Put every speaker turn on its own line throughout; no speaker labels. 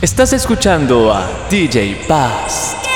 Estás escuchando a DJ Paz.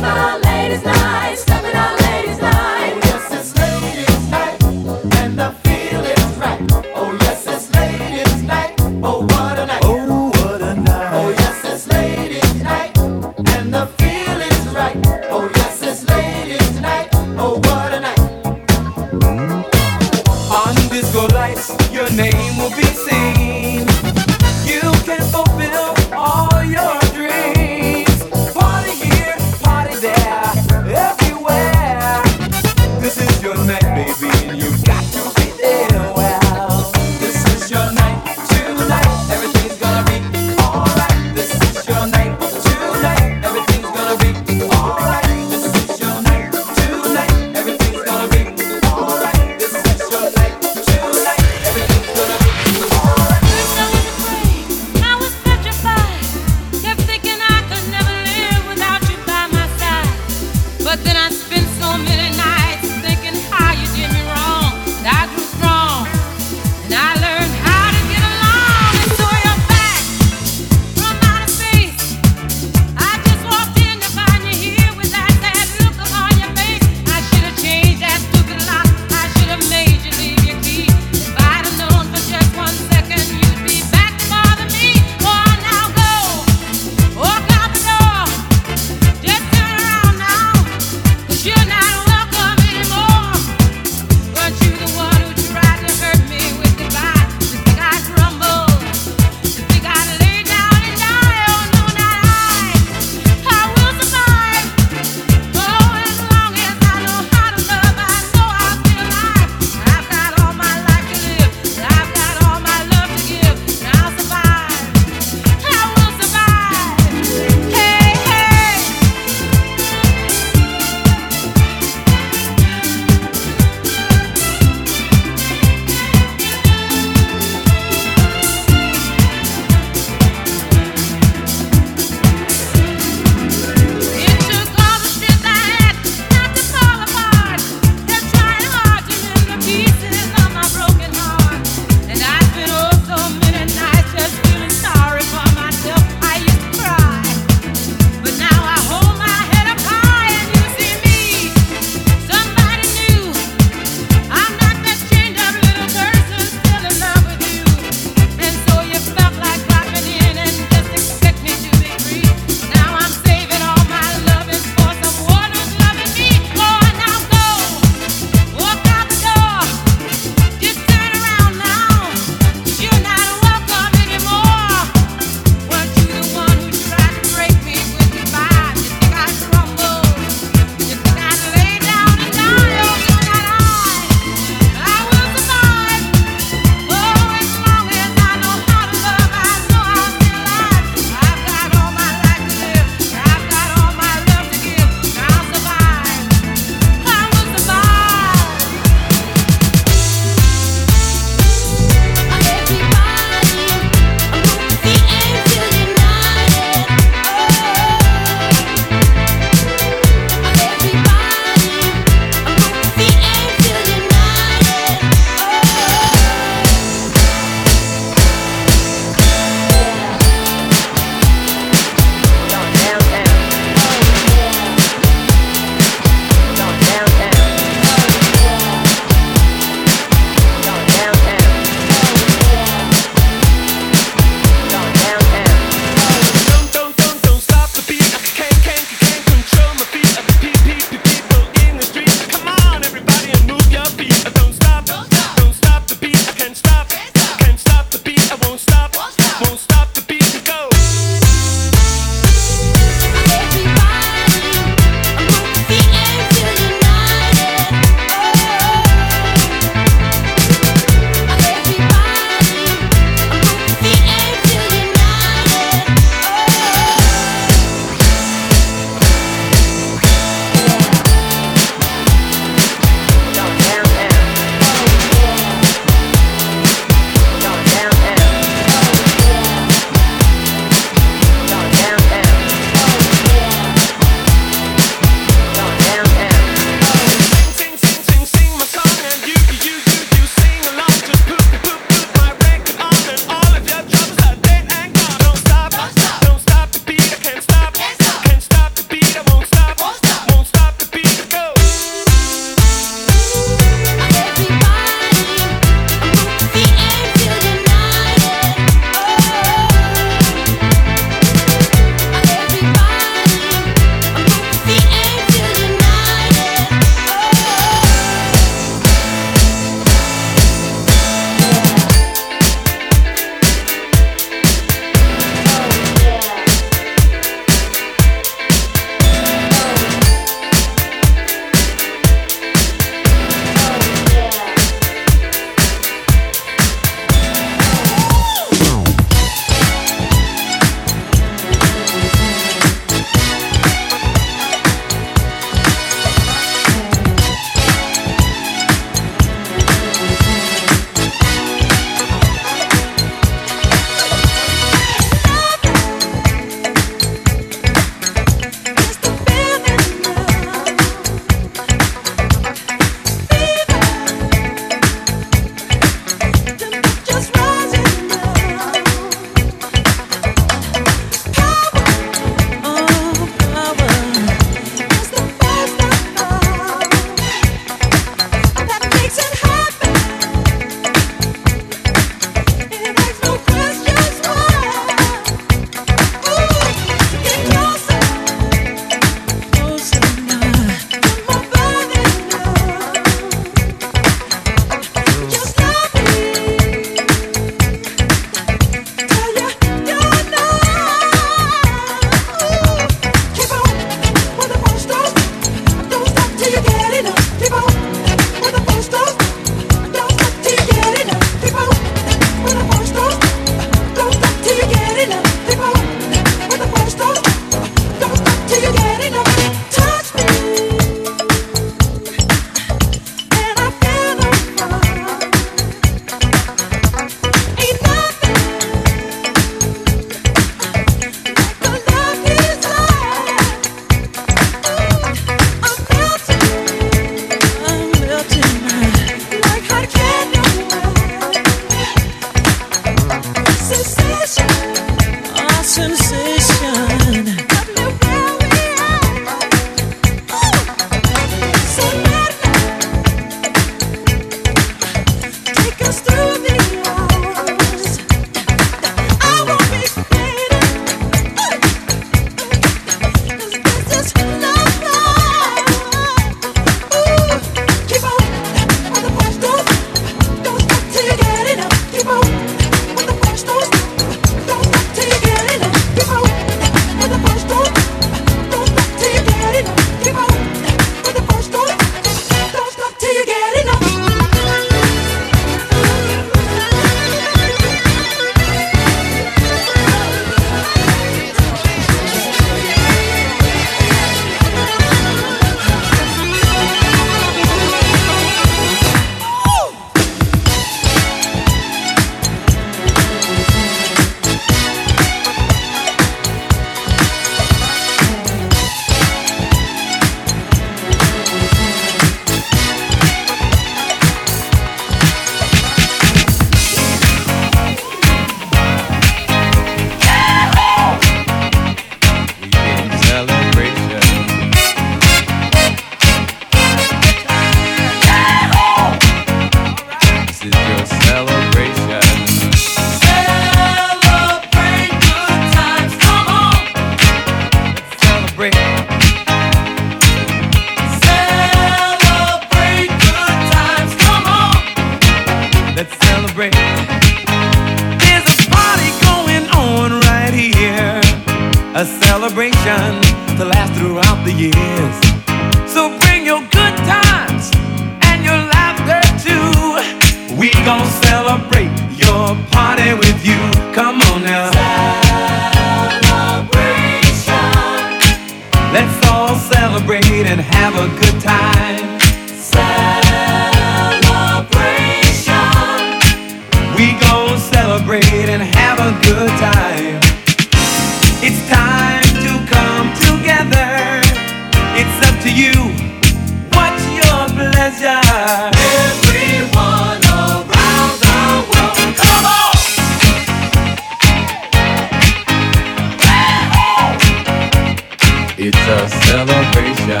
celebration.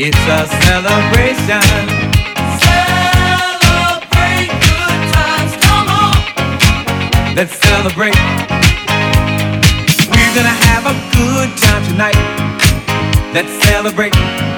It's a celebration. Celebrate good times, come on. Let's celebrate. We're gonna have a good time tonight. Let's celebrate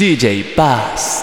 DJ Paz.